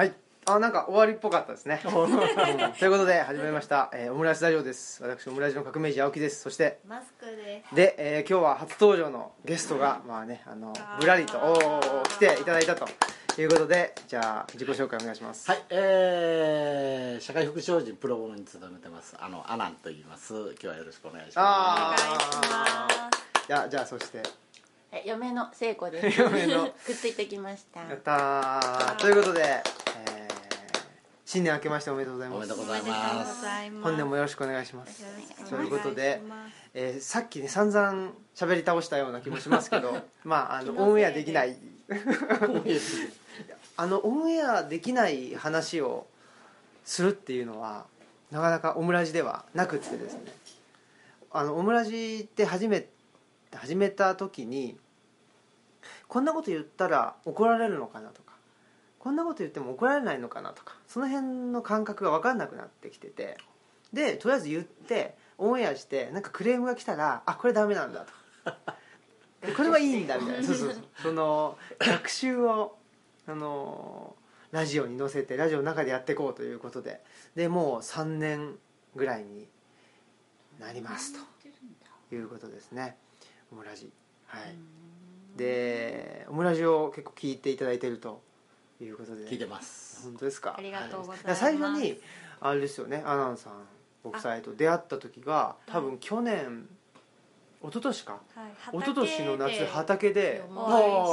はい。あなんか終わりっぽかったですね、うん。ということで始まりました、えーオムライスラジオです。私オムライスの革命児青木です。そしてマスクです。で、えー今日は初登場のゲストがまあねあのぶらりとおー来ていただいたと。いうことでじゃあ自己紹介お願いします。はい、えー、社会福祉法人プロボノに勤めてます。あのアナンと言います。今日はよろしくお願いしおあま願いします。じゃあじゃあそして。え嫁の聖子です。嫁の。くっついてきました。やったー。ということで、えー新年明けましておめでとうございます。おめでとうございまごす。本年もよろしくお願いします。ということでえーさっきね散々喋り倒したような気もしますけど まああのオンエアできない。あのオンエアできない話をするっていうのはなかなかオムラジではなくってですね。あのオムラジって始め始めた時にこんなこと言ったら怒られるのかなとかこんなこと言っても怒られないのかなとかその辺の感覚が分かんなくなってきててでとりあえず言ってオンエアしてなんかクレームが来たらあこれダメなんだと。で これはいいんだみたいな。そうそうそう。その学習をあのラジオに載せてラジオの中でやっていこうということで。でもう3年ぐらいになりますと。いうことですね。オムラジ。はい。でオムラジを結構聞いていただいてるということで。聞いてます。本当ですか？ありがとうございます。は最初にあれですよねアナンさんご夫妻と出会った時が多分去年一昨年か？はい、一昨年の夏畑でよ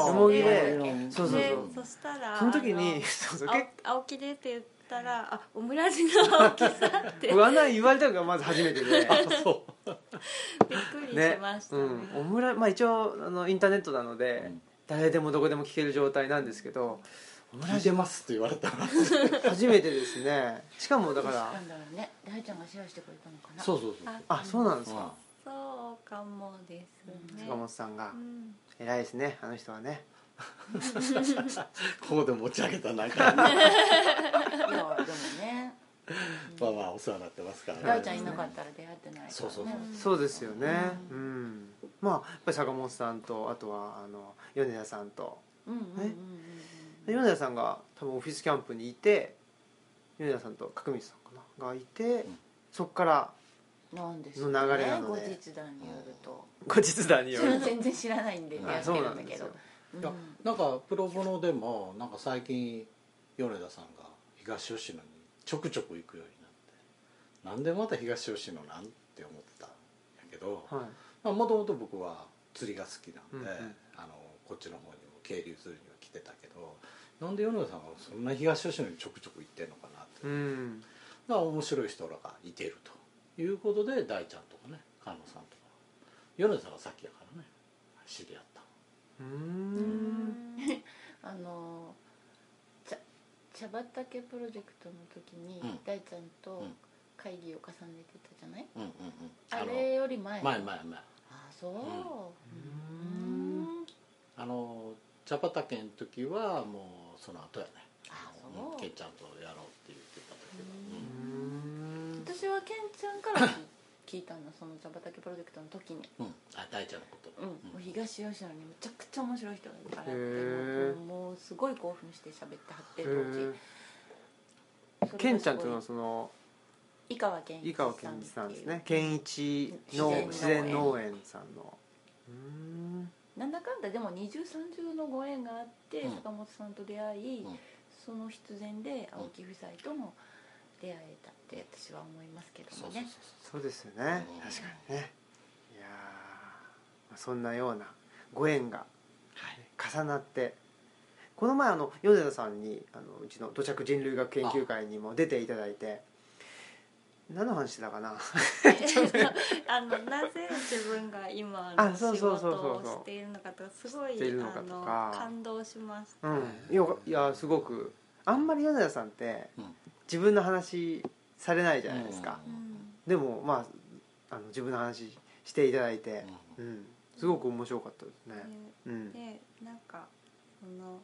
よもぎでうんそうそうでそう。そしたらその時あにそうそうの結あ青木でって言ったらあオムラジの青木さんって。びっ構あんな言われたのがまず初めてで。そう。くりしましたね。うん、オムラまあ一応あのインターネットなので、うん。誰でもどこでも聞ける状態なんですけどオムラジ聞いてますって言われた。ら 初めてですね。しかもだかならんだろうね。大ちゃんがシェアしてくれたのかな。そうそうそうああそうなんですうん。かそうかもですね。坂本さんが。うん。偉いですねあの人はね。ここで持ち上げたなんか。ま いやでもね。あまあお世話になってますから大ちゃんいなかったら出会ってないからね。そうそうそう。そうですよね。うん。まあやっぱり坂本さんとあとはあの米田さんと。うんうんうんうん。で米田さんが多分オフィスキャンプにいて米田さんと角道さんかながいて、ん。そっからなんですの流れなので。後日談によると。後日談による全然知らないんで出会あってそうなんですよ。るんだけど。なんかプロボノでもなんか最近米田さんが東吉野にちょくちょく行くようになってなんでまた東吉野なんて思ってたんやけどはい。もともと僕は釣りが好きなんで、うんうん。あのこっちの方にも渓流釣りには来てたけどなんで米田さんがそんな東吉野にちょくちょく行ってんのかなって、うん。だから面白い人らがいてるということで大ちゃんとかね菅野さんとか。米田さんがさっきやからね知り合った。うーん。あの茶茶畑プロジェクトの時にうん。大ちゃんとうん会議を重ねてたじゃない？うん。うん。うん。あのれより前前前前。あそう。うん。あの茶畑の時はもうその後やね。あう。ん。そうケンちゃんとやろうって言ってた時は。うん。私はケンちゃんから聞いたんだその茶畑プロジェクトの時に。うん、うん、あ大ちゃんのこと。うん、もう東吉野にむちゃくちゃ面白い人がいるからもうすごい興奮して喋ってはってへ当ー。時ケンちゃんっていうのはその井川健一井川健一さんですね。健一の自自然然農園さんの。うーんなんだかんだでも二重三重のご縁があって、うん。坂本さんと出会い、うん。その必然で青木夫妻とも出会えたって私は思いますけどもね。そうですよね。うん。確かにね。いやーまあそんなようなご縁が重なってこの前あの米田さんにあのうちの土着人類学研究会にも出ていただいて何の話してたかな？あのなぜ自分が今あの仕事をしているのかとかすごいあの感動しました、うん。いやいやすごくあんまり米田さんってうん。自分の話されないじゃないですか、うん。うんでもまああの自分の話していただいて、ううん。すごく面白かったですね、うん。でなんかその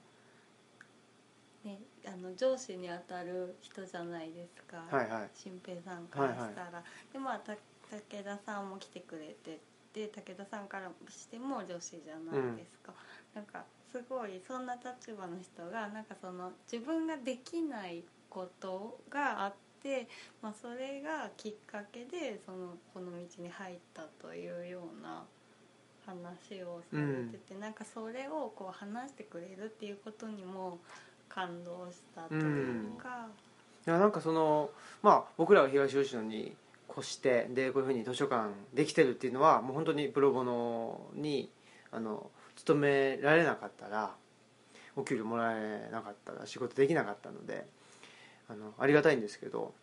ねあの上司にあたる人じゃないですか、はいはい。新平さんからしたら、でまあた武田さんも来てくれてって武田さんからしても女子じゃないですか、なんかすごいそんな立場の人がなんかその自分ができないことがあって、まあ、それがきっかけでそのこの道に入ったというような話をされてて、なんかそれをこう話してくれるっていうことにも感動したというか。いやなんかそのまあ僕らが東吉野に越してでこういうふうに図書館できてるっていうのはもう本当にプロボノにあの勤められなかったらお給料もらえなかったら仕事できなかったのであのありがたいんですけど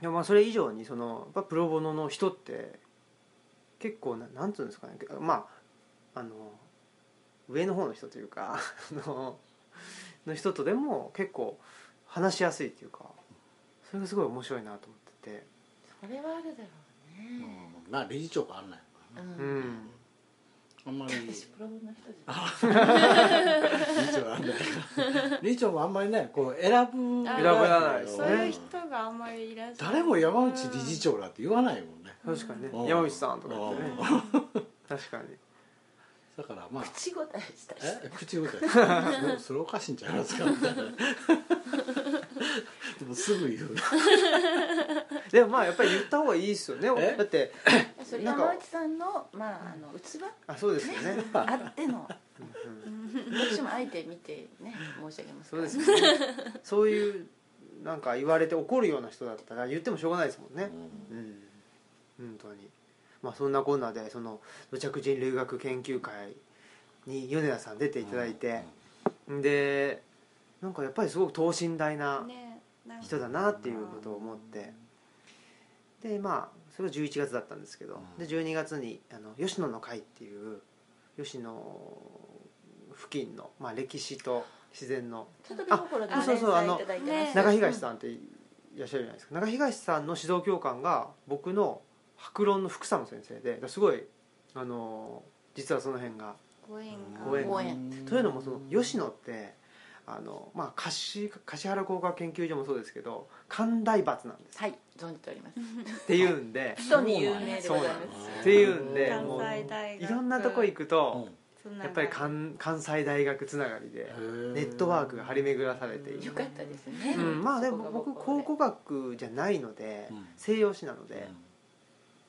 でもまあそれ以上にそのやっぱプロボノの人って結構ななんつうんですかねまああの上の方の人というか あのの人とでも結構話しやすいっていうかそれがすごい面白いなと思ってて。それはあるだろううん。ねまあ理事長があんないからな。ううん。んあんまり。私プロボの人じゃん理事長があんない 理事長もあんまりねこう選ぶあ選ばないそうねいう人があんまりいらっしゃる誰も山内理事長だって言わないもんね。確かにね。うん。山口さんとか言ってね。うん。確かにだからまあ口答えしたしえ？口答え？それおかしいんちゃいますか？みたいなでもすぐ言う。でもまあやっぱり言った方がいいですよね。え？だって 山内さんのまああの器？あそうですよね。あっての。うん私も相手見てね申し上げますそうですよね。そういうなんか言われて怒るような人だったら言ってもしょうがないですもんね。うん。本当にまあそんなこんなでその土着人類学研究会に米田さん出ていただいて、でなんかやっぱりすごく等身大な人だなっていうことを思って。でまあそれが11月だったんですけど、うん。で12月にあの吉野の会っていう吉野付近の、まあ、歴史と自然の。ちょっと心であそうそうあの中東さんっていらっしゃるじゃないですか。中東さんの指導教官が僕の白論の福佐の先生ですごいあの実はその辺がご縁が。ご縁。というのもその吉野ってあの、まあ、橿橿原工学研究所もそうですけど寒大閥なんです。はい存じております。っていうんで 人に有名でございまそうっていうんで関もう西大学。いろんなとこ行くとやっぱり関関西大学つながりでネットワークが張り巡らされている。すよかったですね。うん、まあでも僕考古学じゃないのでうん。西洋史なので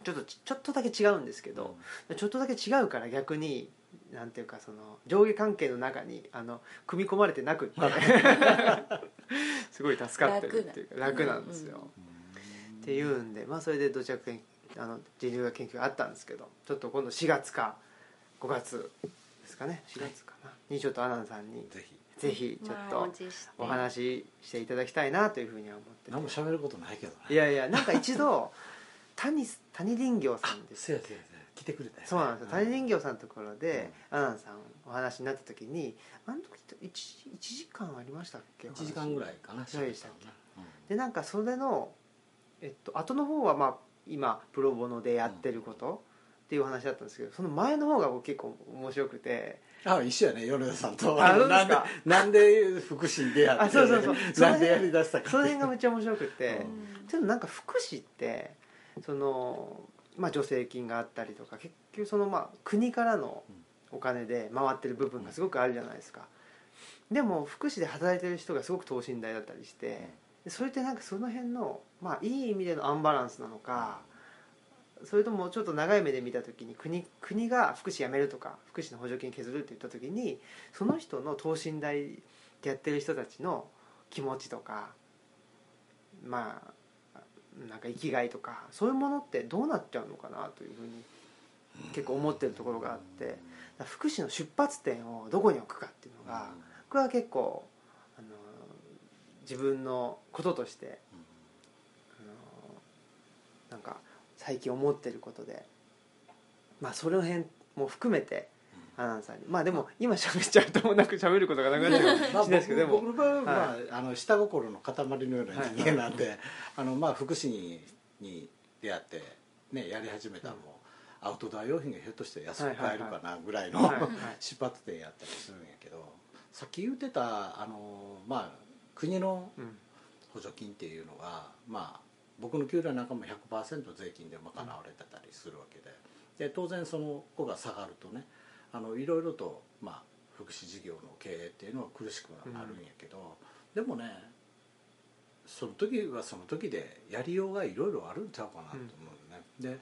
ちょっとちちょっとだけ違うんですけどちょっとだけ違うから逆になんていうかその上下関係の中にあの組み込まれてなくって すごい助かってるっていうか楽な。んですよ、っていうんでまあそれで土着研あの人類学研究があったんですけどちょっと今度4月か5月ですかね4月かな。にちょっとアナンさんにぜひ。ぜひちょっ満とお話ししていただきたいなというふうには思ってて。何も喋ることないけどね。いやいやなんか一度 谷谷林業さんです。来てくれたよね。そうなんですよ。谷林業さんのところで、アナンさんお話になった時にあの時って 1, 1時間ありましたっけ？1時間ぐらいかなぐらいでしたっけ喋たのねでなんかそれのえっと後の方はまあ今プロボノでやってることっていう話だったんですけどその前の方が僕結構面白くて。あ一緒やね。米田さんと。あなんでか。なんで福祉に出会ってあそうそうそう。なんでやりだしたかその辺がめっちゃ面白くて、うん。ちょっとなんか福祉ってその、まあ、助成金があったりとか結局そのまあ国からのお金で回ってる部分がすごくあるじゃないですか、でも福祉で働いてる人がすごく等身大だったりしてでそれってなんかその辺の、まあ、いい意味でのアンバランスなのかそれともちょっと長い目で見た時に国国が福祉やめるとか福祉の補助金削るって言った時にその人の等身大でやってる人たちの気持ちとかまあなんか生きがいとかそういうものってどうなっちゃうのかなというふうに結構思ってるところがあって福祉の出発点をどこに置くかっていうのが僕は結構あの自分のこととしてあのなんか最近思ってることでまあその辺も含めてアナウンサーに。まあでも今喋っちゃうともうなく喋ることがなくなっちゃう。かもしれないですけどでも。僕の場合は、まああの下心の塊のような人間なんで、あのまあ福祉にに出会って、ね、やり始めたらもう、アウトドア用品がひょっとして安く買えるかなぐらいの、出発点やったりするんやけどさっき言ってたあの、まあ、国のうん。補助金っていうのが、まあ、僕の給料なんかも100%税金で賄われてたりするわけで。で当然その子が下がるとねあのいろいろと、まあ、福祉事業の経営っていうのは苦しくはなるんやけど、でもねその時はその時でやりようがいろいろあるんちゃうかなと思うね、で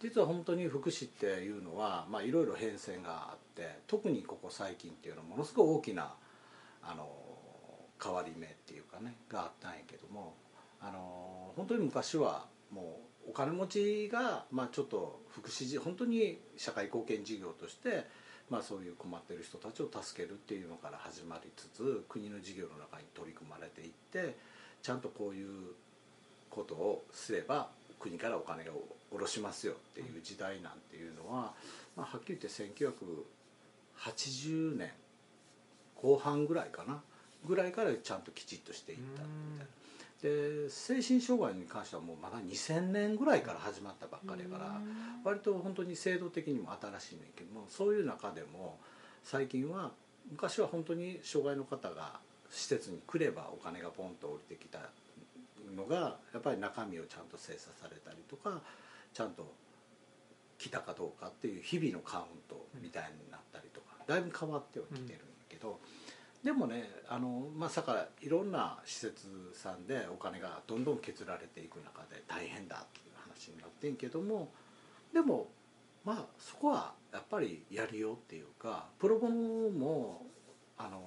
実は本当に福祉っていうのはまあいろいろ変遷があって特にここ最近っていうのはものすごい大きなあの変わり目っていうかねがあったんやけどもあの本当に昔はもうお金持ちが、まあ、ちょっと福祉事本当に社会貢献事業として、まあ、そういう困ってる人たちを助けるっていうのから始まりつつ国の事業の中に取り組まれていってちゃんとこういうことをすれば国からお金を下ろしますよっていう時代なんていうのは、まあ、はっきり言って1980年後半ぐらいかなぐらいからちゃんときちっとしていったみたいな。で精神障害に関してはもうまだ2000年ぐらいから始まったばっかりやから割と本当に制度的にも新しいねんけどもそういう中でも最近は昔は本当に障害の方が施設に来ればお金がポンと降りてきたのがやっぱり中身をちゃんと精査されたりとかちゃんと来たかどうかっていう日々のカウントみたいになったりとかだいぶ変わってはきてるんだけど。でもねあのまさかいろんな施設さんでお金がどんどん削られていく中で大変だっていう話になってんけどもでもまあそこはやっぱりやりようっていうかプロボノもあの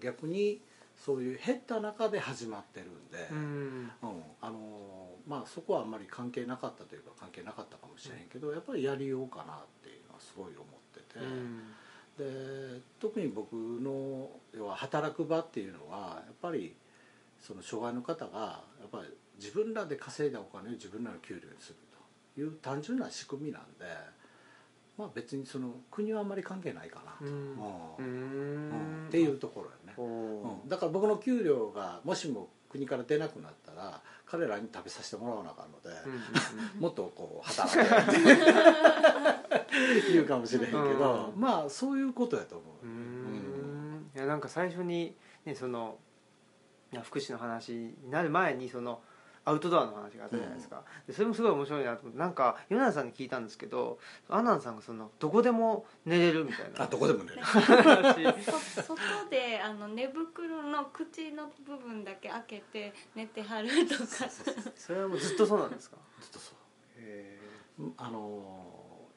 逆にそういう減った中で始まってるんで、うんうんあのまあそこはあんまり関係なかったというか関係なかったかもしれへんけどやっぱりやりようかなっていうのはすごい思ってて。うんで特に僕の要は働く場っていうのはやっぱりその障害の方がやっぱり自分らで稼いだお金を自分らの給料にするという単純な仕組みなんで、まあ、別にその国はあんまり関係ないかなと、うん。っていうところよね、うん。だから僕の給料がもしも国から出なくなったら彼らに食べさせてもらわなあかんので、もっとこう働けって言うかもしれへんけど、うん。まあそういうことやと思う、うーん。いやなんか最初に、ね、その福祉の話になる前にそのアウトドアの話があったじゃないですか、でそれもすごい面白いなと思ってなんか米田さんに聞いたんですけどアナンさんがそのどこでも寝れるみたいな。あどこでもね話。そ外であの寝袋の口の部分だけ開けて寝てはるとか。それはもうずっとそうなんですか？ずっとそへうあの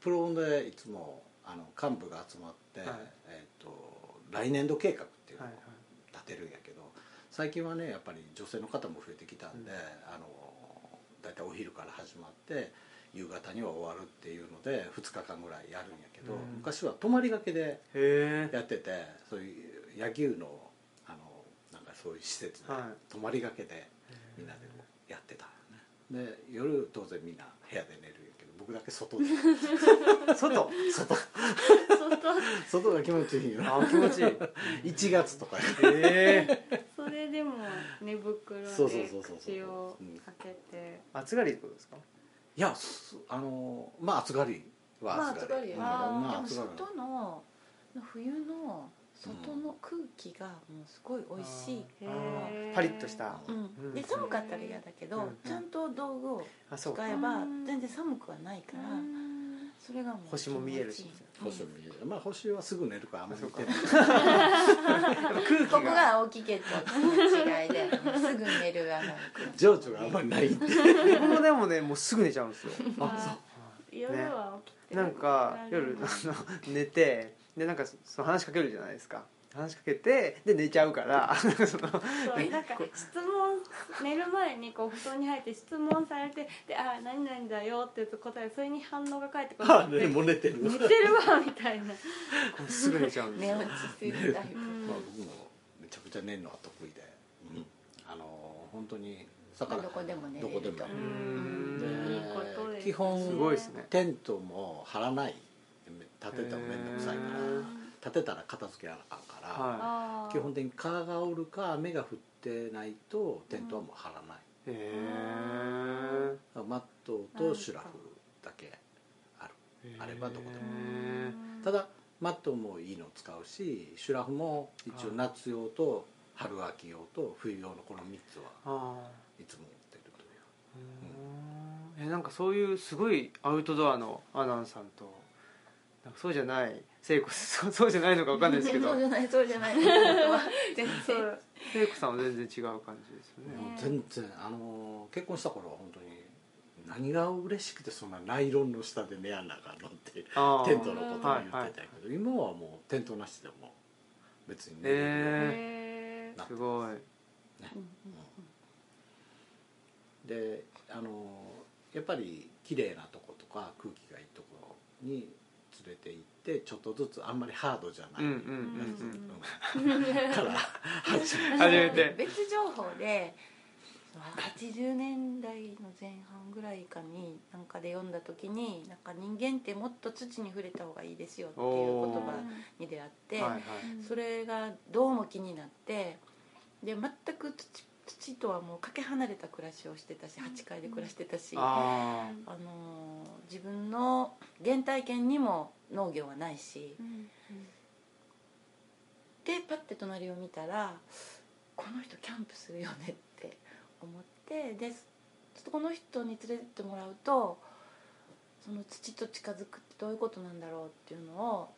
プロでいつもあの幹部が集まって、はい。えー、と来年度計画っていうのをはいはい。立てるんやけど、最近はねやっぱり女性の方も増えてきたんで、うん。あの大体お昼から始まって夕方には終わるっていうので2日間ぐらいやるんやけど、うん。昔は泊まりがけでやっててそういう野球のあのなんかそういう施設ではい。泊まりがけでみんなでやってたのね。で夜当然みんな部屋で寝る僕だけ外で。え 外？外。外。外が気持ちいいよ。あ気持ちいい。1月とかええそれでも寝袋でそうそうそうそう口をうん開けて。暑がりってことですか？いやすあのまあ暑がりはまあ暑がり,、暑がりまあでも外の冬の外の空気がもうすごい美味しい、パリッとした。うん。うん。で寒かったら嫌だけど、うんちゃんと道具をあそう。か使えばうん。全然寒くはないから、それがもう星も見えるし。気持ちいい。星を見える。まあ星はすぐ寝るからあんまり見てない。空気ここがが大きけと違いですぐ寝るあの情緒があんまりないって僕もでもねもうすぐ寝ちゃうんですよ。あ夜は起きてなんか夜あの寝てでなんかその話しかけるじゃないですか。話しかけてで寝ちゃうから。そ のそうなんか質問寝る前にこう布団に入って質問されてで「あ何々だよ」って答えそれに反応が返ってこなあてもう寝てる寝てるわみたいな。すぐ寝ちゃうんですよ。寝落ちするタイプ、うん。まあ、僕もめちゃくちゃ寝るのは得意で、うん、あの本当にだからどこでも寝れると。どこでも。寝れるうん。いいことです基本すごいですね。テントも張らない立てたら面倒くさいかへらー。立てたら片付けなあかんから、はあー。基本的に蚊がおるか雨が降ってないとテントはもう張らない、いへえマットとシュラフだけある。あればどこでも。へただマットもいいの使うしシュラフも一応夏用と春秋用と冬用のこの3つはあいつも持ってるという。ー。えなんかそういうすごいアウトドアのアナンさんとそうじゃない聖子 そうそうじゃないのかわかんないですけど。そうじゃないそうじゃない。全然。そう。聖子さんは全然違う感じですよね。全然あの結婚した頃は本当に何が嬉しくてそんなナイロンの下で寝やんなあかんのってテントのことを言ってたけど、今はもうテントなしでも別に寝れるようにへへなってすごい。であのやっぱり綺麗なとことか空気がいいところに連れて行ってちょっとずつあんまりハードじゃない。うんうんやつから始めて別情報で80年代の前半ぐらいかになん。かで読ん。だ時になん。か人間ってもっと土に触れた方がいいですよっていう言葉に出会って、はいはいそれがどうも気になってで全く土土とはもうかけ離れた暮らしをしてたし8階で暮らしてたし、ああのー自分の原体験にも農業はないし。でパッて隣を見たらこの人キャンプするよねって思ってでちょっとこの人に連れてってもらうとその土と近づくってどういうことなんだろうっていうのを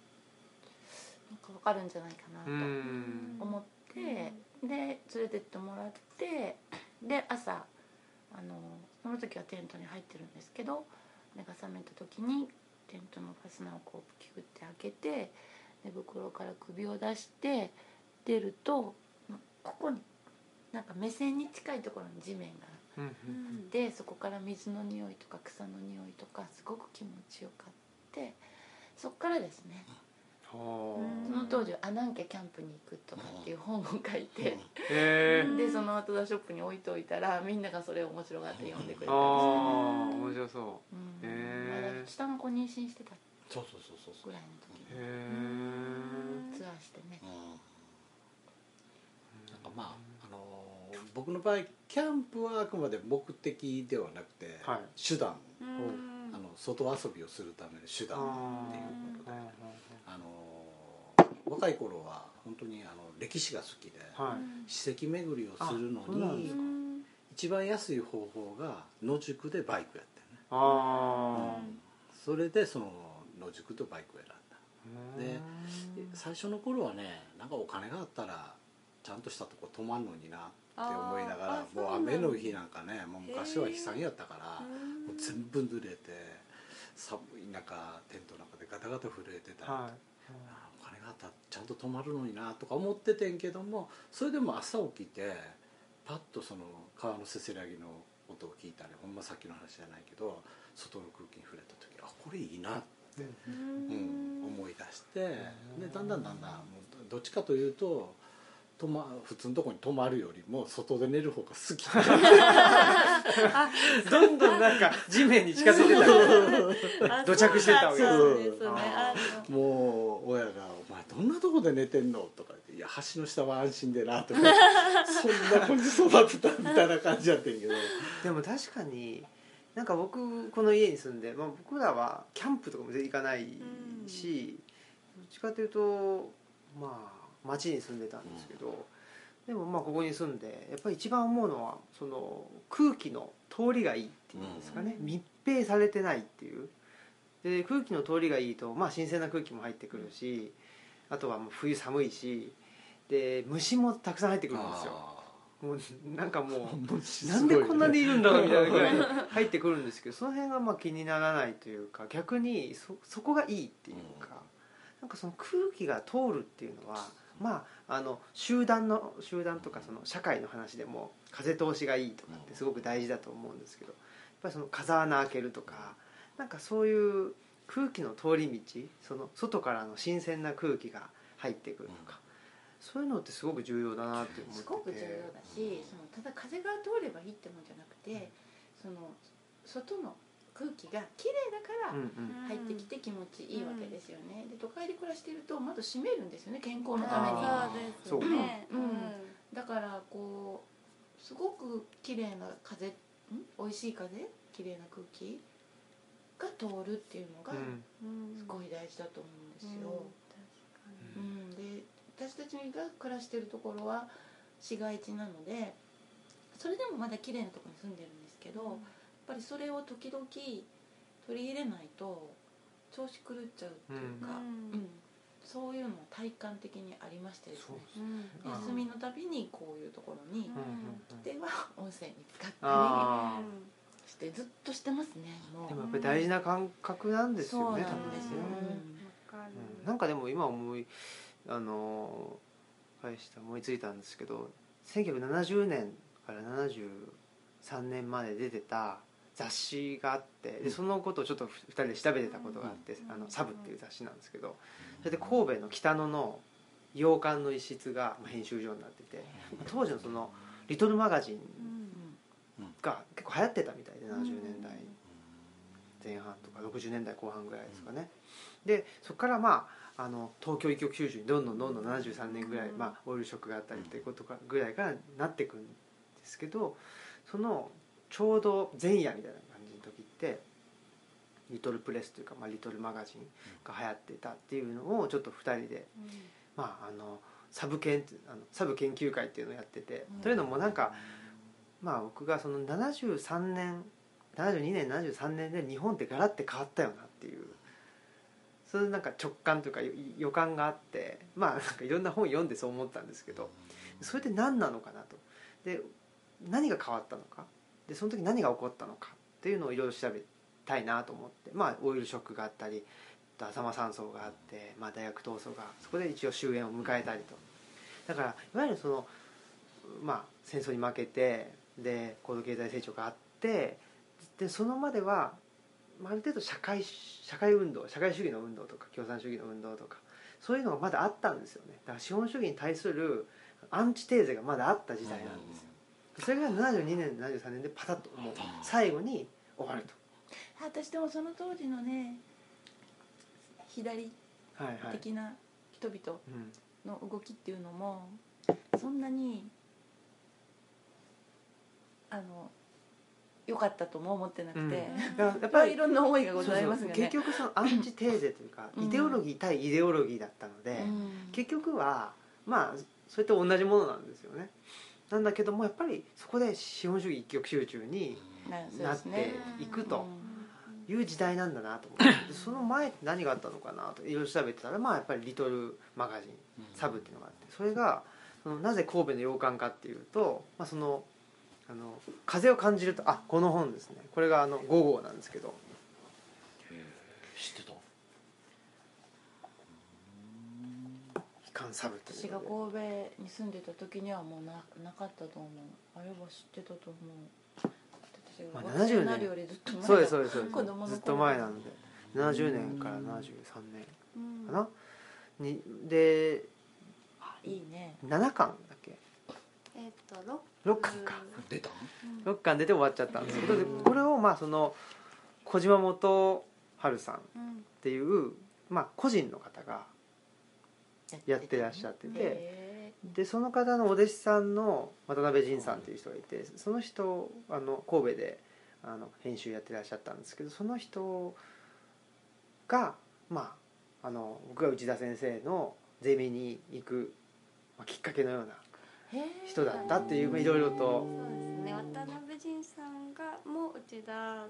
なんか分かるんじゃないかなとん。思って、で連れてってもらってで朝あのその時はテントに入ってるんですけど目が覚めた時にテントのファスナーをこうピュって開けて寝袋から首を出して出るとここになんか目線に近いところに地面がうんあってそこから水の匂いとか草の匂いとかすごく気持ちよかってそこからですね。ほその当時「アナン家キャンプに行く」とかっていう本を書いて。でそのアウトドアショップに置いといたらみんながそれを面白がって読んでくれた。ありして、あ面白そう。ん。へー。まだ下の子妊娠してたそうそうそうそうぐらいの時うへえツアーしてね。なんかまあ、あのー僕の場合キャンプはあくまで目的ではなくて、はい。手段外遊びをするための手段っていうことで、あのー若い頃は本当にあの歴史が好きで、はい。史跡巡りをするのに一番安い方法が野宿でバイクやってるね、あそれでその野宿とバイクを選んだ。あで最初の頃はねなんかお金があったらちゃんとしたとこ泊まんのになって思いながらもう雨の日なんかねもう昔は悲惨やったからもう全部濡れて寒い中テントの中でガタガタ震えてたり、はい。お金があったらちゃんと泊まるのになとか思っててんけどもそれでも朝起きてパッとその川のせせらぎの音を聞いたりほんまさっきの話じゃないけど外の空気に触れた時あこれいいなって、うん、思い出してでだんだんだんだんどっちかというと泊ま普通のとこに泊まるよりも外で寝る方が好き。どんどんなんか地面に近づいてた。あ 土着してたわけ。ですも。う親が「お前どんなとこで寝てんの?」とか言って「いや橋の下は安心でな」とか。そんな子に育てたみたいな感じやってんけど。でも確かになんか僕この家に住んで、まあ、僕らはキャンプとかも全然行かないし、どっちかというとまあ町に住んでたんですけど、でもまあここに住んでやっぱり一番思うのはその空気の通りがいいっていうんですかね、うん。密閉されてないっていう。で空気の通りがいいと、まあ、新鮮な空気も入ってくるしあとはもう冬寒いしで虫もたくさん入ってくるんですよ。もうなんかもうなんでこんなにいるんだろうみたいなぐらい入ってくるんですけどその辺がまあ気にならないというか逆にそそこがいいっていうか、なんかその空気が通るっていうのはまああの集団の集団とかその社会の話でも風通しがいいとかってすごく大事だと思うんですけどやっぱりその風穴開けるとかなんかそういう空気の通り道その外からの新鮮な空気が入ってくるとか、そういうのってすごく重要だなって思ってて。すごく重要だしそのただ風が通ればいいってもんじゃなくてその外の空気が綺麗だから入ってきて気持ちいいわけですよね、で都会で暮らしていると窓閉めるんですよね健康のために。そうですね。うん。だからこうすごく綺麗な風ん？美味しい風？綺麗な空気が通るっていうのがすごい大事だと思うんですうん。よ、うん。で私たちが暮らしてるところは市街地なのでそれでもまだ綺麗なところに住んでるんですけど、ぱりそれを時々取り入れないと調子狂っちゃうっていうか、うん。うん。そういうのも体感的にありましてですね。休みのたびにこういうところにうん。うんうんでは温泉に使ったありしてずっとしてますね。でもやっぱり大事な感覚なんですそうなんよねですよ、うん。なんかでも今思いあの返した思いついたんですけど1970年から73年まで出てた雑誌があってでそのことをちょっと2人で調べてたことがあって「うん。あのサブ」っていう雑誌なんですけどそれで神戸の北野の洋館の一室がまあ編集所になってて当時のそのリトルマガジンうん。が結構流行ってたみたいでうん。70年代前半とか60年代後半ぐらいですかね、でそこからまああの東京一極集中にどんどんどんどん73年ぐらい、うんまあ、オイルショックがあったりっていうことかぐらいからなっていくんですけどそのちょうど前夜みたいな感じの時ってリトルプレスというか、まあ、リトルマガジンが流行ってたっていうのをちょっと2人で、まあ、あのサブ研あのサブ研究会っていうのをやってて、うん。というのもなんかまあ僕がその73年72年73年で日本ってガラッて変わったよなっていうそういうなんか直感というか予予感があってまあなんかいろんな本読んでそう思ったんですけどそれって何なのかなと。で何が変わったのかでその時何が起こったのかっていうのをいろいろ調べたいなと思ってまあオイルショックがあったり浅間山荘があって、まあ、大学闘争がそこで一応終焉を迎えたりと。だからいわゆるそのまあ戦争に負けてで高度経済成長があってでそのまではある程度社会社会運動社会主義の運動とか共産主義の運動とかそういうのがまだあったんですよね。だから資本主義に対するアンチテーゼがまだあった時代なんですよ。それが72年73年でパタッともう。最後に終わると。私でもその当時のね左的な人々うん、の動きっていうのもそんなにあの良かったとも思ってなくて、うん。ややっっぱぱりり いろんな思いがございますそうよねそう結局そのアンチテーゼというか、うん。イデオロギー対イデオロギーだったので、うん。結局はまあそれと同じものなんですよねなんだけどもやっぱりそこで資本主義一極集中になっていくとうん。いう時代なんだなと思ってでその前って何があったのかなといろいろ調べてたらまあやっぱりリトルマガジンサブっていうのがあってそれがそのなぜ神戸の洋館かっていうと、まあ、そのあの風を感じるとあこの本ですね。これがあの5号なんですけど知ってた「サブ」という私がことで神戸に住んでた時にはもうななかったと思う。あれは知ってたと思う。私まあが学生にな70年るよりずっと前だ。そうですそうですそうです。子供の頃。ずっと前なので。70年から73年うん。かな。にであいいね。7巻だっけ？えっと六6巻か。出た？6巻出て終わっちゃったんですけどでこれをまあその小島元春さんっうんていう、まあ、個人の方がやってらっしゃってて。へでその方のお弟子さんの渡辺仁さんっていう人がいてその人あの神戸であの編集やってらっしゃったんですけどその人がまああの僕が内田先生のゼミに行く、まあ、きっかけのような人だったっていうまあいろいろと。そうですね。渡辺仁さんがもう内田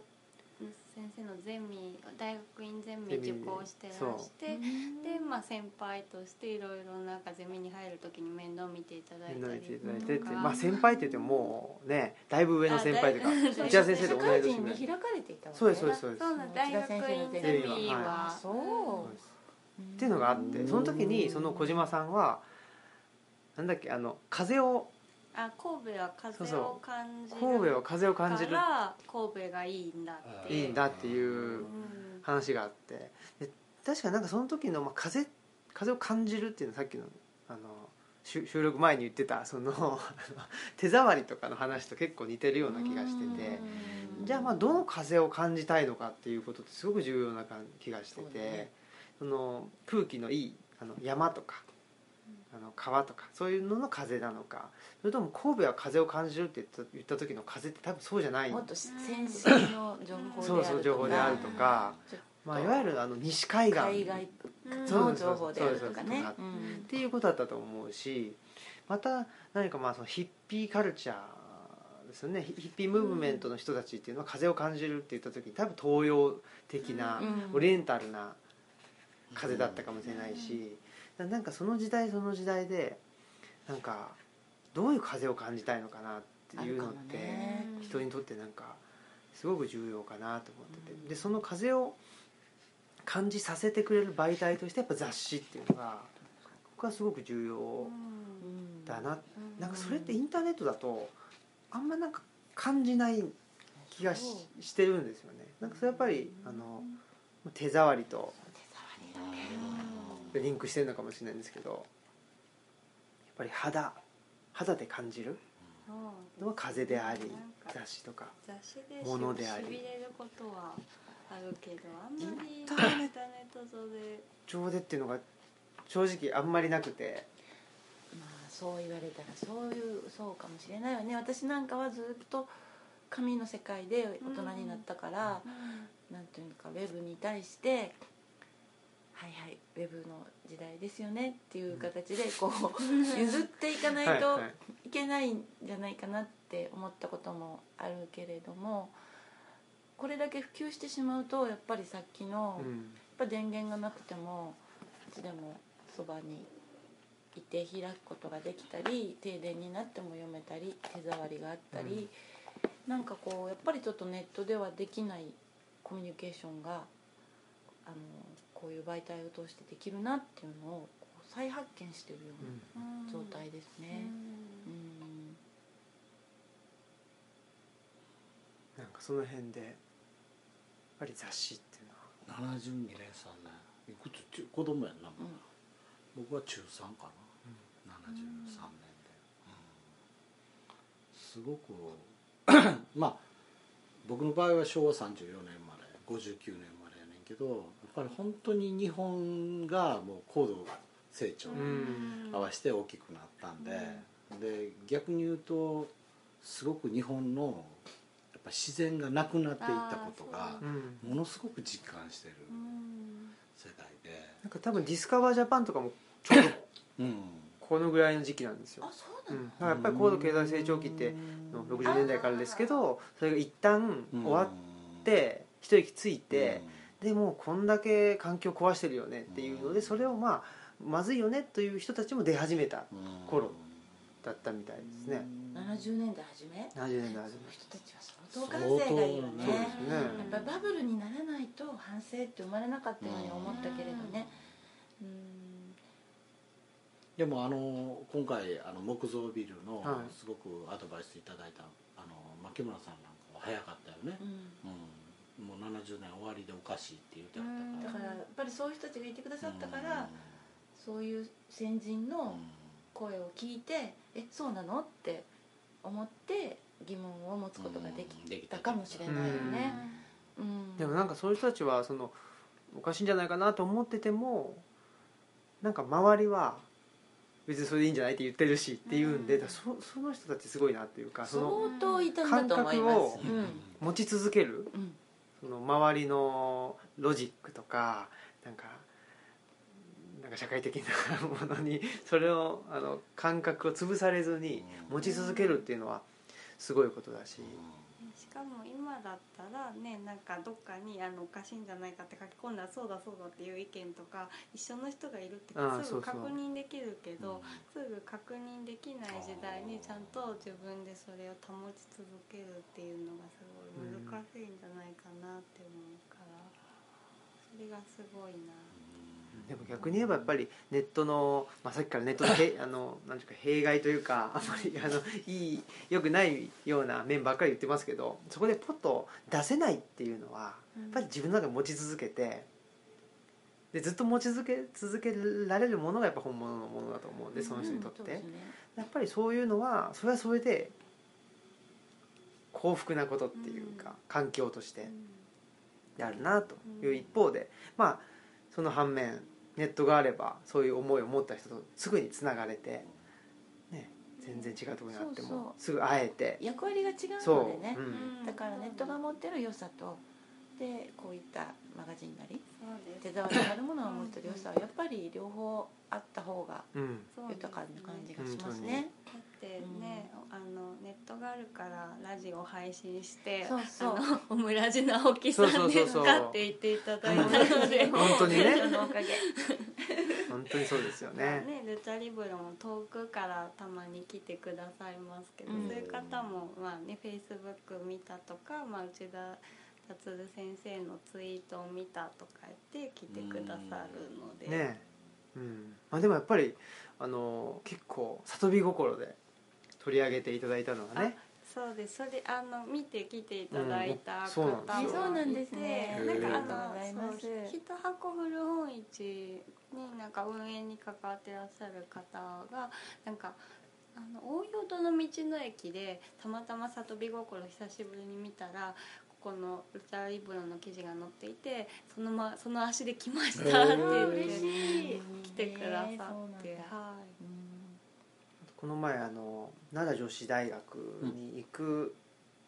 先生のゼミ大学院ゼミ受講してらしてうんで、まあ、先輩としていろいろなんかゼミに入る時に面倒見ていただい面倒見ていたりただいてってとかまあ先輩って言ってももうねだいぶ上の先輩というか内田先生と同い年ぐらい人に開かれていたわけそうですそうですそうです。大学院ゼミは。そうそう。ですっていうのがあってその時にその小島さんはなんだっけあの風をあ神戸は風を感じる神戸は風を感じる。から神戸がいいんだっていいんだっていううん。話があって。で確かになんかその時の、まあ、風風を感じるっていうのはさっきのあの収収録前に言ってたその 手触りとかの話と結構似てるような気がしてて。じゃあまあどの風を感じたいのかっていうことってすごく重要な感気がしてて。ね。その空気のいいあの山とかあの川とかそういうのの風なのかそれとも神戸は風を感じるって言った時の風って多分そうじゃない。もっとセンシーの情報であるとか。そうそう情報であるとか、まあ、いわゆるあの西海岸。海外うんの情報であるとかね。っていうことだったと思うしまた何かまあそのヒッピーカルチャーですよねヒヒッピームーブメントの人たちっていうのは風を感じるって言った時に多分東洋的なうんオリエンタルな風だったかもしれないしなんかその時代その時代でなんかどういう風を感じたいのかなっていうのってね。人にとってなんかすごく重要かなと思ってて。でその風を感じさせてくれる媒体としてやっぱ雑誌っていうのが僕はすごく重要うん。だななんかそれってインターネットだとあんまなんか感じない気がしてるんですよね。なんかそれやっぱりあの手触りとリンクしてるのかもしれないんですけどやっぱり肌肌で感じるのは風であり雑誌とか。雑誌でものであり。しびれることはあるけどあんまりインタターネッーネット上で。上でっていうのが正直あんまりなくて。まあそう言われたらそういうそうかもしれないよね。私なんかはずっと紙の世界で大人になったから、なんていうかウェブに対して「はいはいウェブの時代ですよね」っていう形でこう 譲っていかないとはいけないんじゃないかなって思ったこともあるけれどもこれだけ普及してしまうとやっぱりさっきの、やっうんぱ電源がなくてもいつでもそばにいて開くことができたり停電になっても読めたり手触りがあったり、なんかこうやっぱりちょっとネットではできないコミュニケーションがあのこういう媒体を通してできるなっていうのを再発見してるような状態ですね。うん。なんかその辺でやっぱり雑誌っていうのは。72年3年いくつ？ち子供やんな、うん。僕は中3かな、73年で、うん。すごくまあ僕の場合は昭和34年まで59年までやねんけどぱり本当に日本がもう高度成長にうん。合わせて大きくなったんで、で逆に言うとすごく日本のやっぱ自然がなくなっていったことがう、ん。ものすごく実感してるうん。世代で、なんか多分ディスカバージャパンとかもちょうど うん、このぐらいの時期なんですよ。やっぱり高度経済成長期っての60年代からですけどそれが一旦終わって一息ついて、でもうこんだけ環境壊してるよねっていうのでそれをまあまずいよねという人たちも出始めた頃だったみたいですね。70年代初め？70年代初そのめ人たちは相当感性がいいよねね。やっぱりバブルにならないと反省って生まれなかったように思ったけれどね。うん。でもあの今回あの木造ビルのはい。すごくアドバイスいただいたあの牧村さんなんかも早かったよね。う、ん。うん、もう70年終わりでおかしいって言ってはったかだからやっぱりそういう人たちがいてくださったから、うん。そういう先人の声を聞いて「えそうなの?」って思って疑問を持つことができたかもしれないよね。うん。でもなんかそういう人たちはそのおかしいんじゃないかなと思っててもなんか周りは別にそれでいいんじゃないって言ってるしっていうんで、うん。だからそその人たちすごいなっていうかその相当いたんだと思います。感覚をうん。持ち続けるうんその周りのロジックとかなんかなんか社会的なものにそれをあの感覚を潰されずに持ち続けるっていうのはすごいことだし、しかも今だったらねなんかどっかにあのおかしいんじゃないかって書き込んだらそうだそうだっていう意見とか一緒の人がいるってすぐ確認できるけどすぐ確認できない時代にちゃんと自分でそれを保ち続けるっていうのがすごい難しいんじゃないかなって思うからそれがすごいな。でも逆に言えばやっぱりネットの、まあ、さっきからネットのへ あのなんていうか弊害というかあんまりあのいいよくないような面ばっかり言ってますけどそこでポッと出せないっていうのはやっぱり自分の中で持ち続けてでずっと持ち続け続けられるものがやっぱ本物のものだと思うんでその人にとって、そうですね。やっぱりそういうのはそれはそれで幸福なことっていうか、環境としてであるなという一方で、まあその反面ネットがあればそういう思いを持った人とすぐにつながれて、ね、全然違うところにあってもすぐ会えて。役割が違うのでね、うん。だからネットが持ってる良さとでこういったマガジンなり手触りのあるものを持ってる良さはやっぱり両方あった方が豊かな感じがしますね。だってね、あのネットがあるからラジオ配信してそうそう。あの オムラジ直樹さんですかって言っていただいたので。本当にね。そのおかげ。本当にそうですよね。ねルチャリブロも遠くからたまに来てくださいますけど、うん。そういう方もまあねフェイスブック見たとか、まあ、内田達先生のツイートを見たとか言って来てくださるので、ねうん。まあ、でもやっぱりあの結構里見心で取り上げていただいたのはね。そうです。それあの見て来ていただいた方もいて、ですよそうなんですね。なんかあの一箱古本市になんか運営に関わってらっしゃる方がなんかあの大淀の道の駅でたまたま里見心久しぶりに見たらここのルチャリブロの記事が載っていてその,、ま、その足で来ましたって言って嬉しい来てくださって、だはい。うんこの前あの奈良女子大学に行く、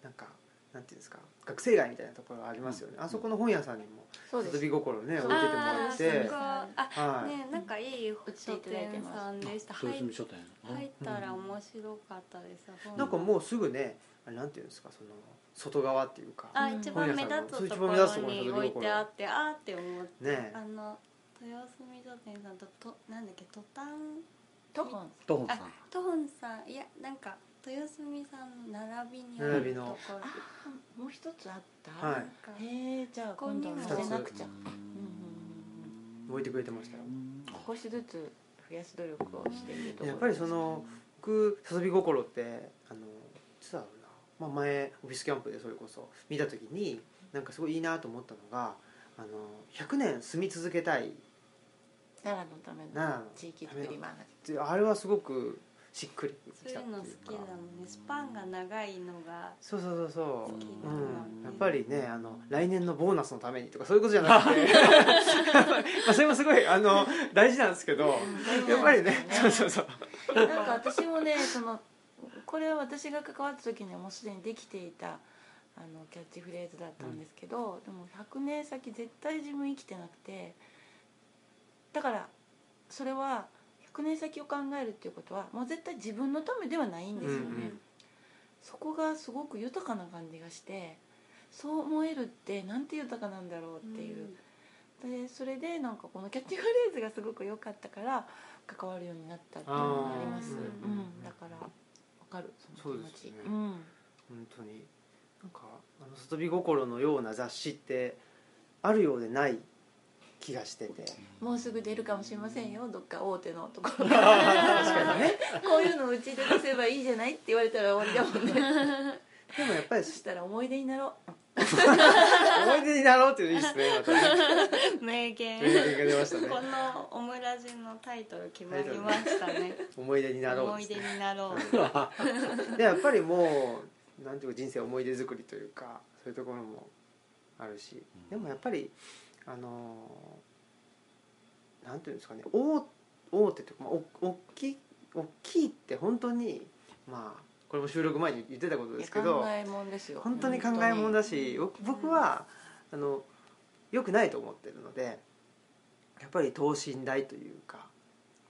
なんかなんていうんですか学生街みたいなところありますよね、あそこの本屋さんにもそうです。里見心ね置いててもらって。あはい、ねなんかいい書店さんでした。豊入臣書店。入ったら面白かったです、本なんかもうすぐねなんていうんですかその外側っていうか。あうん一番目立つとこ本屋さんのろに置いてあってあーって思って、ね。あの豊澄書店さんととなんだっけトタン？トホン。あトホンさん。トホンさん。いやなんか豊澄さんの並びにあ並びの。るところもう一つあった、はい。へえじゃあここにも今度載せなくちゃうん。置いてくれてましたよ。少しずつ増やす努力をしているところやっぱりその僕里見心ってあの実はな、まあ、前オフィスキャンプでそれこそ見た時になんかすごいいいなと思ったのがあの100年住み続けたい。奈良のため奈良のの地域作りマガジンってあれはすごくしっくりそういうの好きなのかね。スパンが長いのがそうそうそう。そう好きうん、やっぱりねあの来年のボーナスのためにとかそういうことじゃなくて。まあそれもすごいあの大事なんですけど。やっぱりねそうそうそう。なんか私もねそのこれは私が関わった時にはもうすでにできていたあのキャッチフレーズだったんですけど、でも100年先絶対自分生きてなくて。だからそれは100年先を考えるっていうことはもう絶対自分のためではないんですよね、うんうん。そこがすごく豊かな感じがしてそう思えるってなんて豊かなんだろうっていう、でそれでなんかこのキャッチフレーズがすごく良かったから関わるようになったっていうのがあります。あーうん、だからわかるその気持ち。ね。うん。本当になんかあの里見心のような雑誌ってあるようでない気がしてて。もうすぐ出るかもしれませんよ。どっか大手のところ。確かにね。こういうのうちで出せばいいじゃないって言われたら終わりだもんね。でもやっぱりそしたら思い出になろう。思い出になろうっていうのいいですねまたね。名言。名言が出ましたね。このオムラジのタイトル決まりましたね。思い出になろう思い出になろう。でやっぱりもうなんていうか人生思い出作りというかそういうところもあるし。でもやっぱりあのーなんていうんですかね大大手というか、まあ、お大きい大きいって本当にまあこれも収録前に言ってたことですけど考えもんですよ。本当に考えもんだし本僕僕はあの良くないと思ってるのでやっぱり等身大というか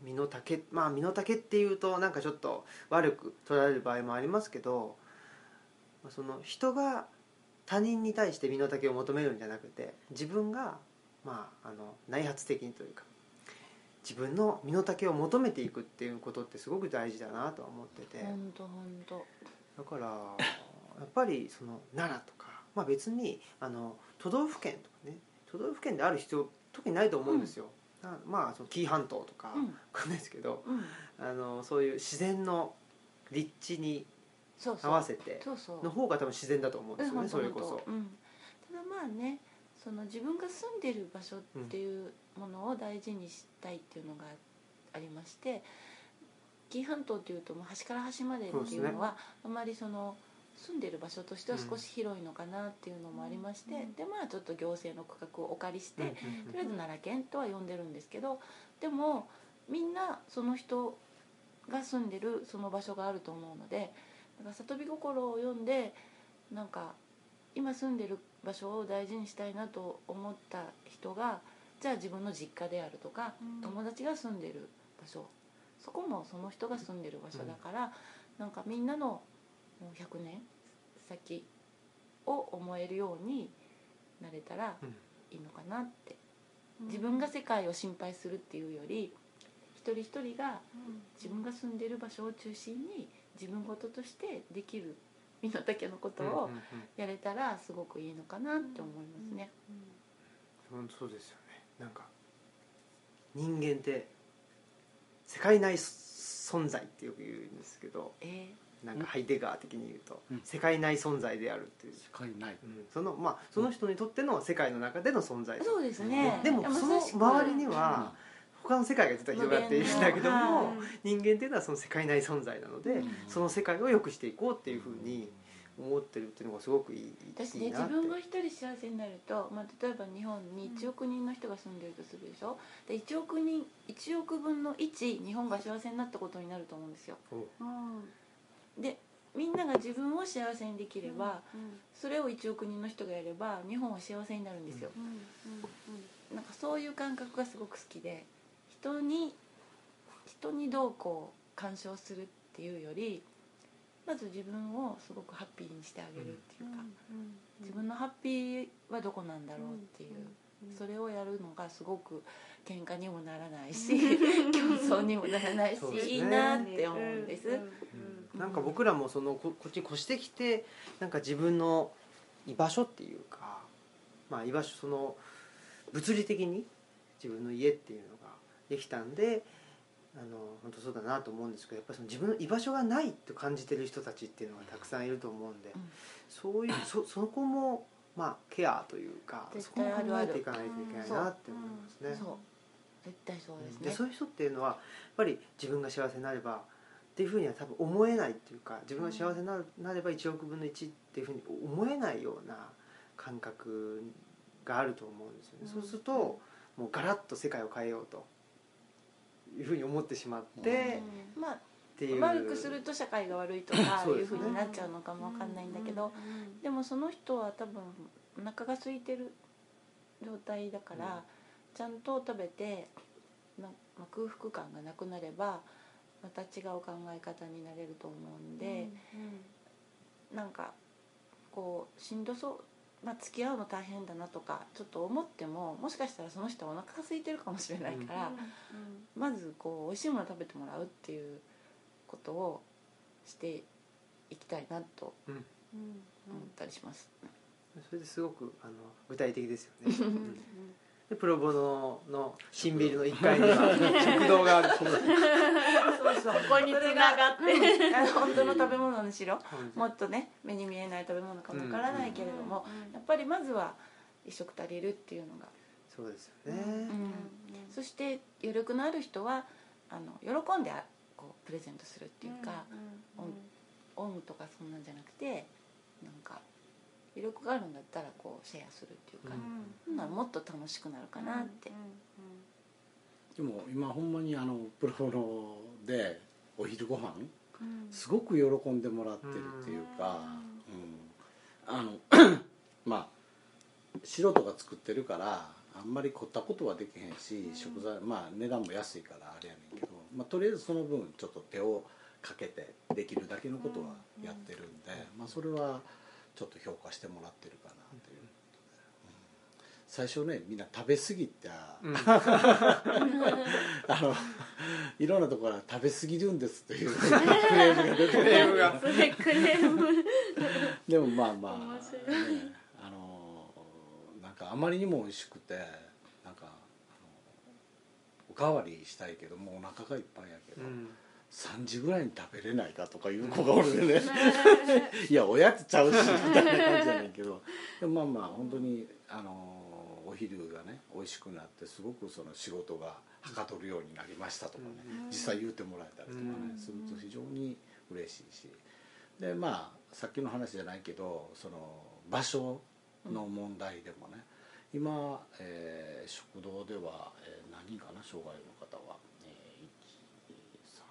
身の丈まあ身の丈っていうとなんかちょっと悪く取られる場合もありますけどまあその人が他人に対して身の丈を求めるんじゃなくて自分が、まあ、あの内発的にというか自分の身の丈を求めていくっていうことってすごく大事だなとは思ってて。本当本当だからやっぱりその奈良とか、まあ、別にあの都道府県とかね都道府県である必要特にないと思うんですよ、なまあその紀伊半島とか、うん。わかんないですけどうん。あのそういう自然の立地に合わせての方が多分自然だと思うんですよね、うんそれこそ。ただまあねその自分が住んでる場所っていうものを大事にしたいっていうのがありまして紀伊半島っていうともう端から端までっていうのはあまりその住んでる場所としては少し広いのかなっていうのもありまして、うん。でまあちょっと行政の区画をお借りして、とりあえず奈良県とは呼んでるんですけどでもみんなその人が住んでるその場所があると思うのでだから里見心を読んでなんか今住んでる場所を大事にしたいなと思った人がじゃあ自分の実家であるとか、うん。友達が住んでる場所。そこもその人が住んでる場所だから、なんかみんなのもう100年先を思えるようになれたらうん。いいのかなって、自分が世界を心配するっていうより一人一人が自分が住んでる場所を中心に自分事としてできる身の丈のことをやれたらすごくいいのかなって思いますね。本当そうですよね。なんか人間って世界内存在ってよく言うんですけどえなんかハイデガー的に言うと、うん。世界内存在であるっていう、世界ないうん。そのまあその人にとっての世界の中での存在ーそうですね。でもその周りには他の世界が実は広がっているんだけどはも人間っていうのはその世界内存在なので、うん。その世界を良くしていこうっていうふうに思ってるっていうのがすごくいい私ねいいなって。自分が一人幸せになると、まあ、例えば日本に1億人の人が住んでるとするでしょ？で1億人1億分の1日本が幸せになったことになると思うんですよ。でみんなが自分を幸せにできれば、それを1億人の人がやれば日本は幸せになるんですよ、なんかそういう感覚がすごく好きで人に人にどうこう干渉するっていうよりまず自分をすごくハッピーにしてあげるっていうか、自分のハッピーはどこなんだろうっていう、それをやるのがすごく喧嘩にもならないし競争にもならないし、いいなって思うんです、なんか僕らもそのここっちに越してきてなんか自分の居場所っていうかまあ居場所その物理的に自分の家っていうのができたんであの本当そうだなと思うんですけどやっぱりその自分の居場所がないと感じてる人たちっていうのがたくさんいると思うんで、うん。そういうそそこもまあケアというかそ絶こも考えていかないといけないなって思いますね。そう。絶対そうですね、でそういう人っていうのはやっぱり自分が幸せになればっていうふうには多分思えないっていうか自分が幸せになるなれば1億分の1っていうふうに思えないような感覚があると思うんですよね、うん。そうするともうガラッと世界を変えようというふうに思ってしまってまあっていう。悪くすると社会が悪いとか いうふうになっちゃうのかもわかんないんだけど、でもその人は多分お腹が空いてる状態だから、うん。ちゃんと食べてな、まあ、空腹感がなくなればまた違う考え方になれると思うんで、なんかこうしんどそう、まあ、付き合うの大変だなとかちょっと思ってももしかしたらその人はお腹が空いてるかもしれないから、まずこう美味しいものを食べてもらうっていうことをしていきたいなと思ったりします。それですごくあの具体的ですよね。うんでプロボノの新ビルの1階には食堂があるそうそうここに繋がって。うんあの本当の食べ物にしろ。うんもっとね目に見えない食べ物かもわからないけれども、やっぱりまずは一食足りるっていうのが、そうですよね、うん。そして余力のある人はあの喜んでこうプレゼントするっていうか、オウムとかそんなんじゃなくてなんか余力があるんだったらこうシェアするっていうか、うん。もっと楽しくなるかなって、でも今ほんまにあのプロノでお昼ご飯すごく喜んでもらってるっていうか、うん。あの まあ素人が作ってるからあんまり凝ったことはできへんし、食材まあ値段も安いからあれやねんけど、まあ、とりあえずその分ちょっと手をかけてできるだけのことはやってるんで、まあ、それはちょっと評価してもらってるかなという。うん最初ねみんな食べ過ぎて、うん。あのいろんなところから食べ過ぎるんですっていう クレームが出てクレームが。それクレームでもまあまあ、ねあのなんかあまりにも美味しくてなんかおかわりしたいけどもうお腹がいっぱいやけど、うん3時ぐらいに食べれないかとかいう子がおるでね。いやおやつちゃうしみたいな感じじゃないけど。でもまあまあ本当にあのお昼がね美味しくなってすごくその仕事がはかどるようになりましたとかね、実際言うてもらえたりとかね、うん。すると非常に嬉しいし。でまあさっきの話じゃないけどその場所の問題でもね、今、えー食堂では、えー何人かな障害の方は、えー、1 2 3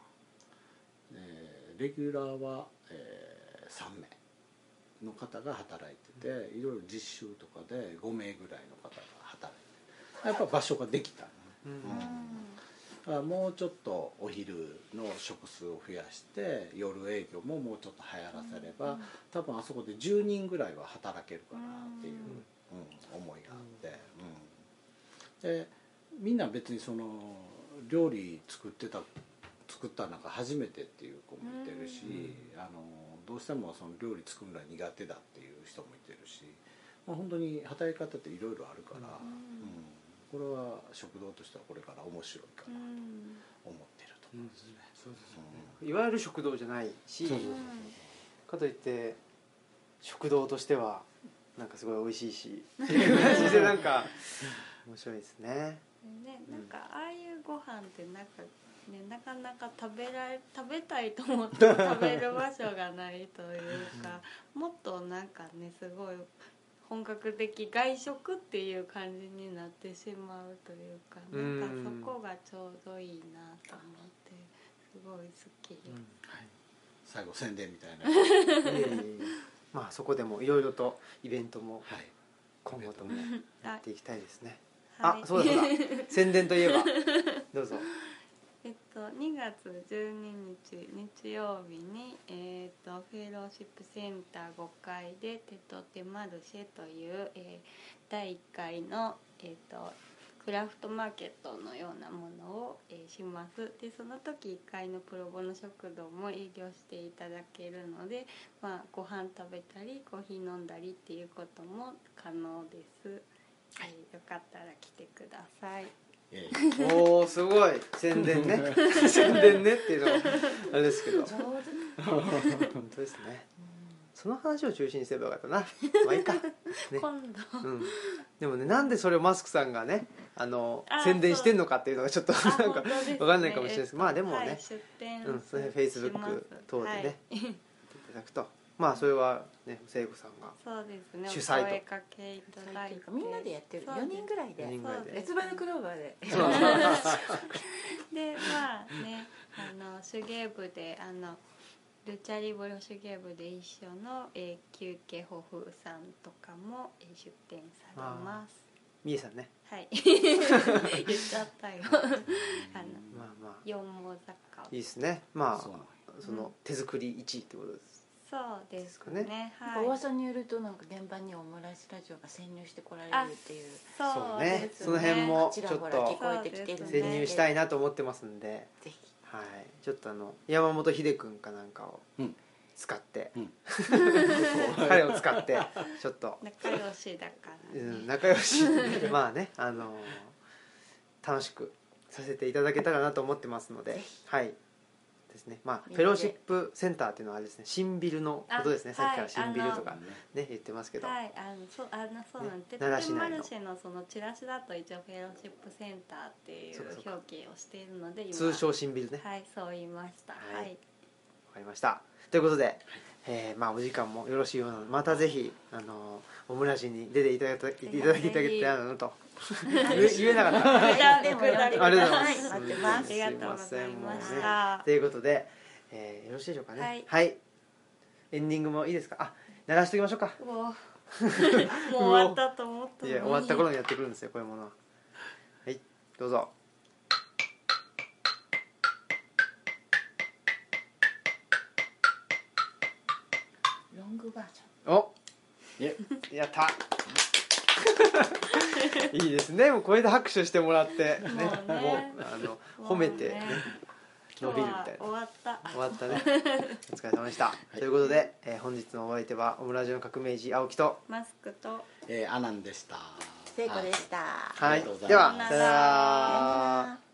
えーレギュラーは、えー3名の方が働いてていろいろ実習とかで5名ぐらいの方が働いてやっぱ場所ができたね、うん。だからもうちょっとお昼の食数を増やして夜営業ももうちょっと流行らせれば、多分あそこで10人ぐらいは働けるかなっていう、うん思いがあって、うん、でみんな別にその料理作ってた作ったなんか初めてっていう子もいてるし、あのどうしてもその料理作るのは苦手だっていう人もいてるし、まあ、本当に働き方っていろいろあるから、うん。これは食堂としてはこれから面白いかなと思ってると思うんですね。そうですいわゆる食堂じゃないしそうそうそう。かといって食堂としてはなんかすごい美味しいし っていう感じでなんか面白いですね。ね、なんかああいうご飯ってなんかね。なかなか食べられ食べたいと思っても食べる場所がないというかもっとなんかねすごい本格的外食っていう感じになってしまうというかなんかそこがちょうどいいなと思ってすごい好き。です。はい、最後宣伝みたいな、は いいまあそこでもいろいろとイベントも今後ともやっていきたいですね。はい。あそうだそうだ。宣伝といえば。どうぞえっと、2月12日日曜日に、えっと、フェローシップセンター5階で「テトテマルシェ」という、えー第1回の、えっと、クラフトマーケットのようなものを、えーします。でその時1階のプロボノ食堂も営業していただけるので、まあ、ご飯食べたりコーヒー飲んだりっていうことも可能です、えーよかったら来てください。えおおすごい。宣伝ね。宣伝ねっていうのはあれですけど。本当ですね。その話を中心にすればよかったな。まあいいか、ね。今度。うん、でもねなんでそれをマスクさんがねあのあ宣伝してんのかっていうのがちょっとあなんかね。わかんないかもしれないです。けどまあでもね。はいうんそれし Facebook ます。等でね。はい。いただくとまあそれはね聖子さんがそうですね。主催と。お声かけいただいて。みんなでやってる。そう4人ぐらいで。4人ぐらいで。四つ葉のクローバーで。でまあねあの手芸部であのルチャリブロ手芸部で一緒の、えー、休憩保風さんとかも、えー出店されます。みえさんね。はい。言っちゃったよ。あのまあ。まあ四毛坂。いいですね。まあその手作り1位ってことですそうですかね。ねはい。噂によるとなんか現場にオムライスラジオが潜入してこられるっていう。そうねですその辺もちょっとほら聞こえてきてるんで。潜入したいなと思ってますんで。ぜひ。はい。ちょっとあの山本秀君かなんかをうん。使って。うん。彼を使ってちょっと。仲良しだから、ね。うん仲良し。まあねあの楽しくさせていただけたらなと思ってますので。はいですね。まあフェローシップセンターっていうのはあれですね。新ビルのことですね。あさっきから新ビルとかはいね言ってますけど。はい、あのそうあのそうなんで、ね。奈良市内の。マルシェのそのチラシだと一応フェローシップセンターっていう表記をしているので今。通称新ビルね。はいそう言いました。はい。はい、わかりました。ということで、えーまあ、お時間もよろしいようなのでまたぜひあのオムラジに出ていただいたいただきたいなと。言 え言えなかった。ありがとうございます。待ってますありがとうございましすいません。もうたということで、えーよろしいでしょうかね。はい。エンディングもいいですか？あ流しておきましょうか。もう終わったと思ったのに。いや終わった頃にやってくるんですよこういうものは。はいどうぞバージおいえやった。いいですね。もうこれで拍手してもらって。ね。もうね。もうあの褒めて、ね伸びるみたいな。終わった。終わったね。お疲れ様でした、ということで、えー本日のお相手はオムラジオの革命児青木と。マスクと。えーアナンでした。聖子でした。はい。ありがとうございます。ではさよなら